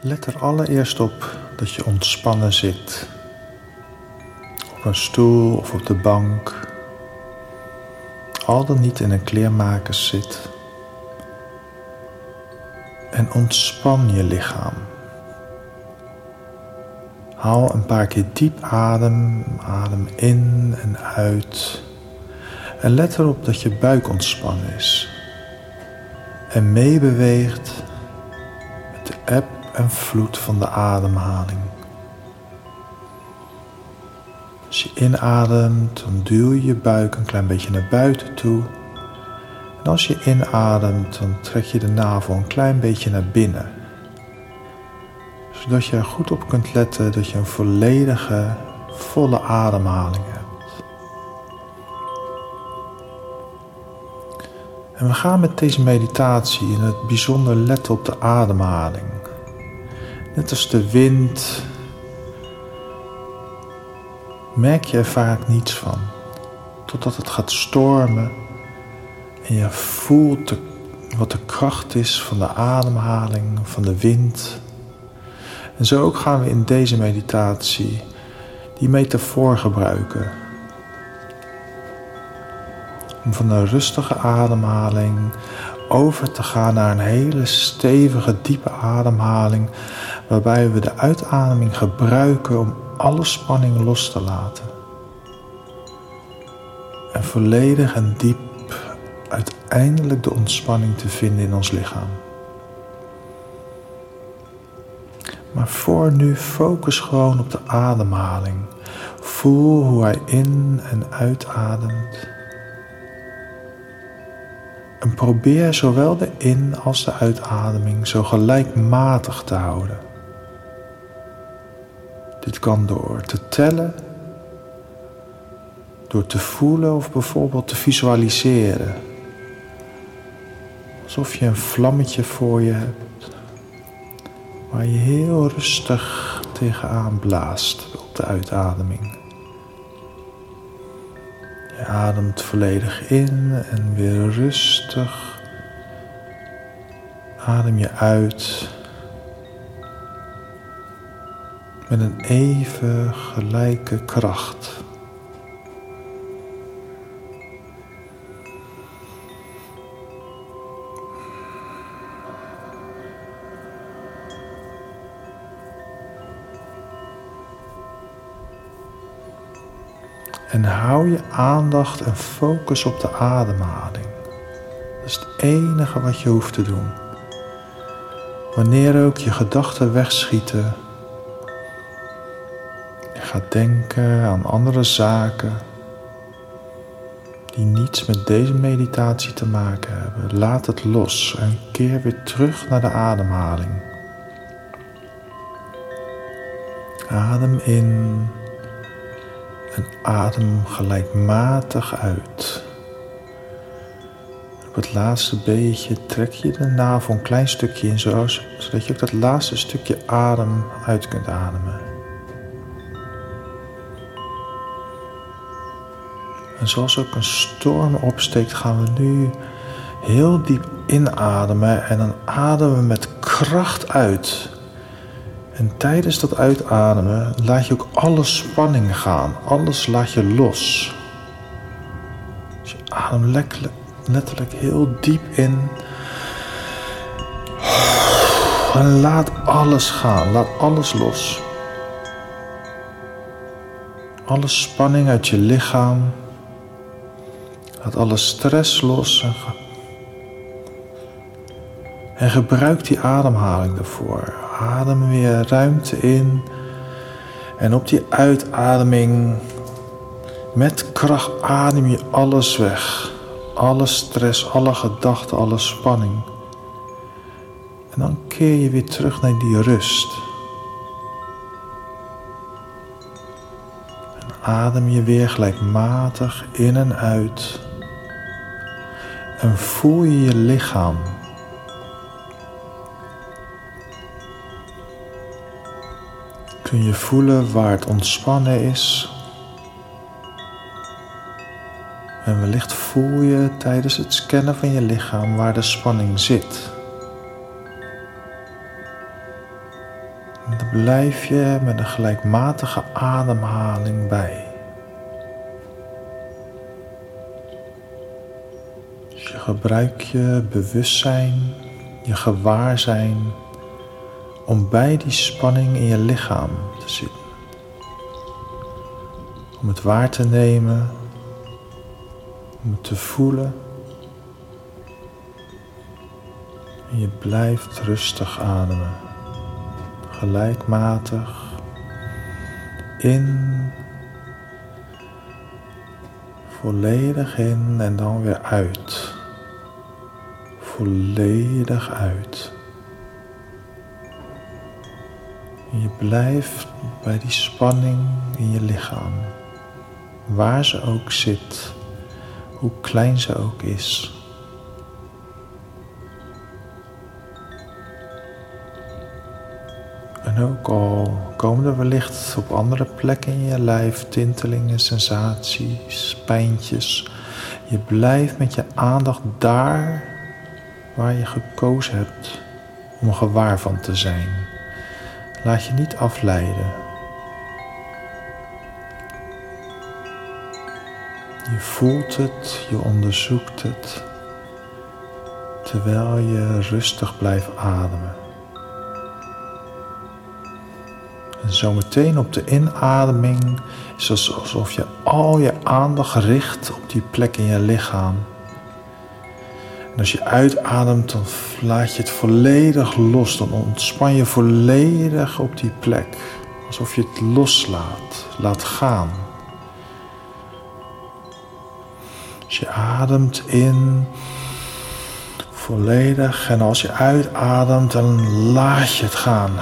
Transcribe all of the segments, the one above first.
Let er allereerst op dat je ontspannen zit. Op een stoel of op de bank. Al dan niet in een kleermakers zit. En ontspan je lichaam. Haal een paar keer diep adem. Adem in en uit. En let erop dat je buik ontspannen is. En meebeweegt met de eb en vloed van de ademhaling. Als je inademt, dan duw je je buik een klein beetje naar buiten toe. En als je inademt, dan trek je de navel een klein beetje naar binnen. Zodat je er goed op kunt letten dat je een volledige, volle ademhaling hebt. En we gaan met deze meditatie in het bijzonder letten op de ademhaling. Net als de wind merk je er vaak niets van. Totdat het gaat stormen en je voelt wat de kracht is van de ademhaling, van de wind. En zo ook gaan we in deze meditatie die metafoor gebruiken. Om van een rustige ademhaling over te gaan naar een hele stevige, diepe ademhaling, waarbij we de uitademing gebruiken om alle spanning los te laten. En volledig en diep uiteindelijk de ontspanning te vinden in ons lichaam. Maar voor nu focus gewoon op de ademhaling. Voel hoe hij in en uitademt. En probeer zowel de in- als de uitademing zo gelijkmatig te houden. Dit kan door te tellen, door te voelen of bijvoorbeeld te visualiseren. Alsof je een vlammetje voor je hebt, waar je heel rustig tegenaan blaast op de uitademing. Je ademt volledig in en weer rustig. Adem je uit met een even gelijke kracht. En hou je aandacht en focus op de ademhaling. Dat is het enige wat je hoeft te doen. Wanneer ook je gedachten wegschieten, gaat denken aan andere zaken die niets met deze meditatie te maken hebben. Laat het los en keer weer terug naar de ademhaling. Adem in en adem gelijkmatig uit. Op het laatste beetje trek je de navel een klein stukje in, zodat je ook dat laatste stukje adem uit kunt ademen. En zoals ook een storm opsteekt, gaan we nu heel diep inademen en dan ademen we met kracht uit. En tijdens dat uitademen laat je ook alle spanning gaan. Alles laat je los. Dus je ademt letterlijk heel diep in. En laat alles gaan. Laat alles los. Alle spanning uit je lichaam. Laat alle stress los. En, gebruik die ademhaling ervoor adem weer ruimte in. En op die uitademing, met kracht adem je alles weg. Alle stress, alle gedachten, alle spanning. En dan keer je weer terug naar die rust. En adem je weer gelijkmatig in en uit. En voel je je lichaam kun je voelen waar het ontspannen is. En wellicht voel je tijdens het scannen van je lichaam waar de spanning zit. blijf je met een gelijkmatige ademhaling bij. Je gebruikt je bewustzijn, je gewaarzijn om bij die spanning in je lichaam te zitten. Om het waar te nemen, om het te voelen. En je blijft rustig ademen gelijkmatig in, volledig in en dan weer uit. Volledig uit. Je blijft bij die spanning in je lichaam, waar ze ook zit, hoe klein ze ook is. En ook al komen er wellicht op andere plekken in je lijf tintelingen, sensaties, pijntjes. Je blijft met je aandacht daar waar je gekozen hebt om gewaar van te zijn. Laat je niet afleiden. Je voelt het, je onderzoekt het, terwijl je rustig blijft ademen. En zometeen op de inademing is het alsof je al je aandacht richt op die plek in je lichaam. En als je uitademt, dan laat je het volledig los. Dan ontspan je volledig op die plek. Alsof je het loslaat, laat gaan. Als je ademt in, volledig. En als je uitademt, dan laat je het gaan.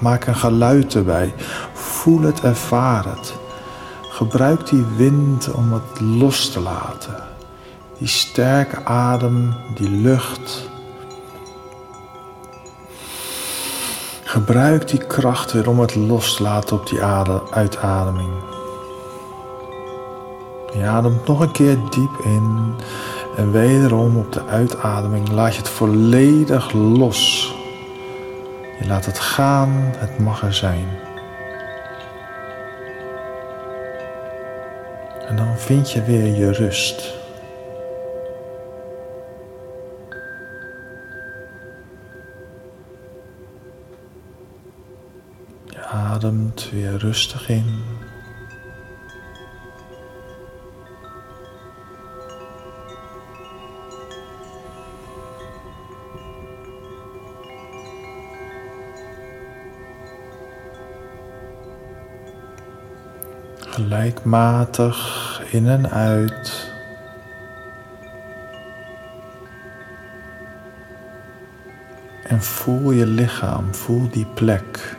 Maak een geluid erbij. Voel het, ervaar het. Gebruik die wind om het los te laten. Die sterke adem, die lucht. Gebruik die kracht weer om het los te laten op die uitademing. Je ademt nog een keer diep in en wederom op de uitademing laat je het volledig los. Je laat het gaan, het mag er zijn. En dan vind je weer je rust. Je ademt weer rustig in. gelijkmatig in en uit. En voel je lichaam, voel die plek.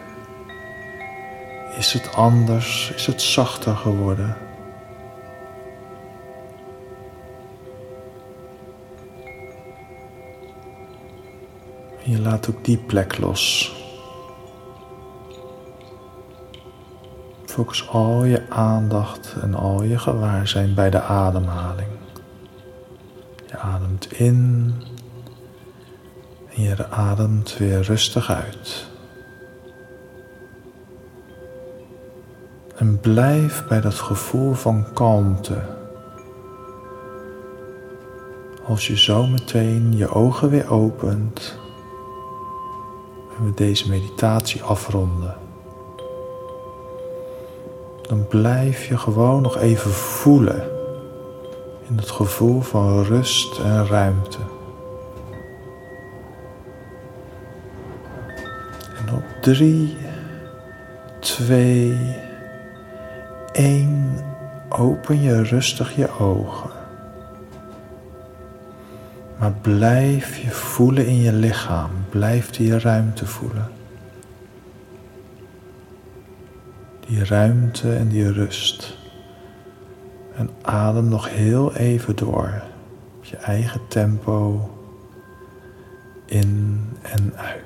Is het anders? Is het zachter geworden? Je laat ook die plek los. Focus al je aandacht en al je gewaarzijn bij de ademhaling. Je ademt in en je ademt weer rustig uit. En blijf bij dat gevoel van kalmte. Als je zo meteen je ogen weer opent en we deze meditatie afronden dan blijf je gewoon nog even voelen in het gevoel van rust en ruimte. En op drie, twee, één, open je rustig je ogen. Maar blijf je voelen in je lichaam, blijf die ruimte voelen. die ruimte en die rust. En adem nog heel even door op je eigen tempo in en uit.